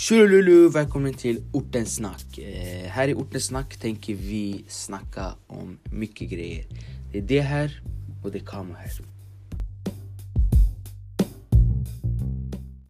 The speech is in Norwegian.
Shululu, velkommen til Ortensnakk. Eh, her i Ortensnakk tenker vi snakke om mye greier. Det er det her, og det er Kamo her.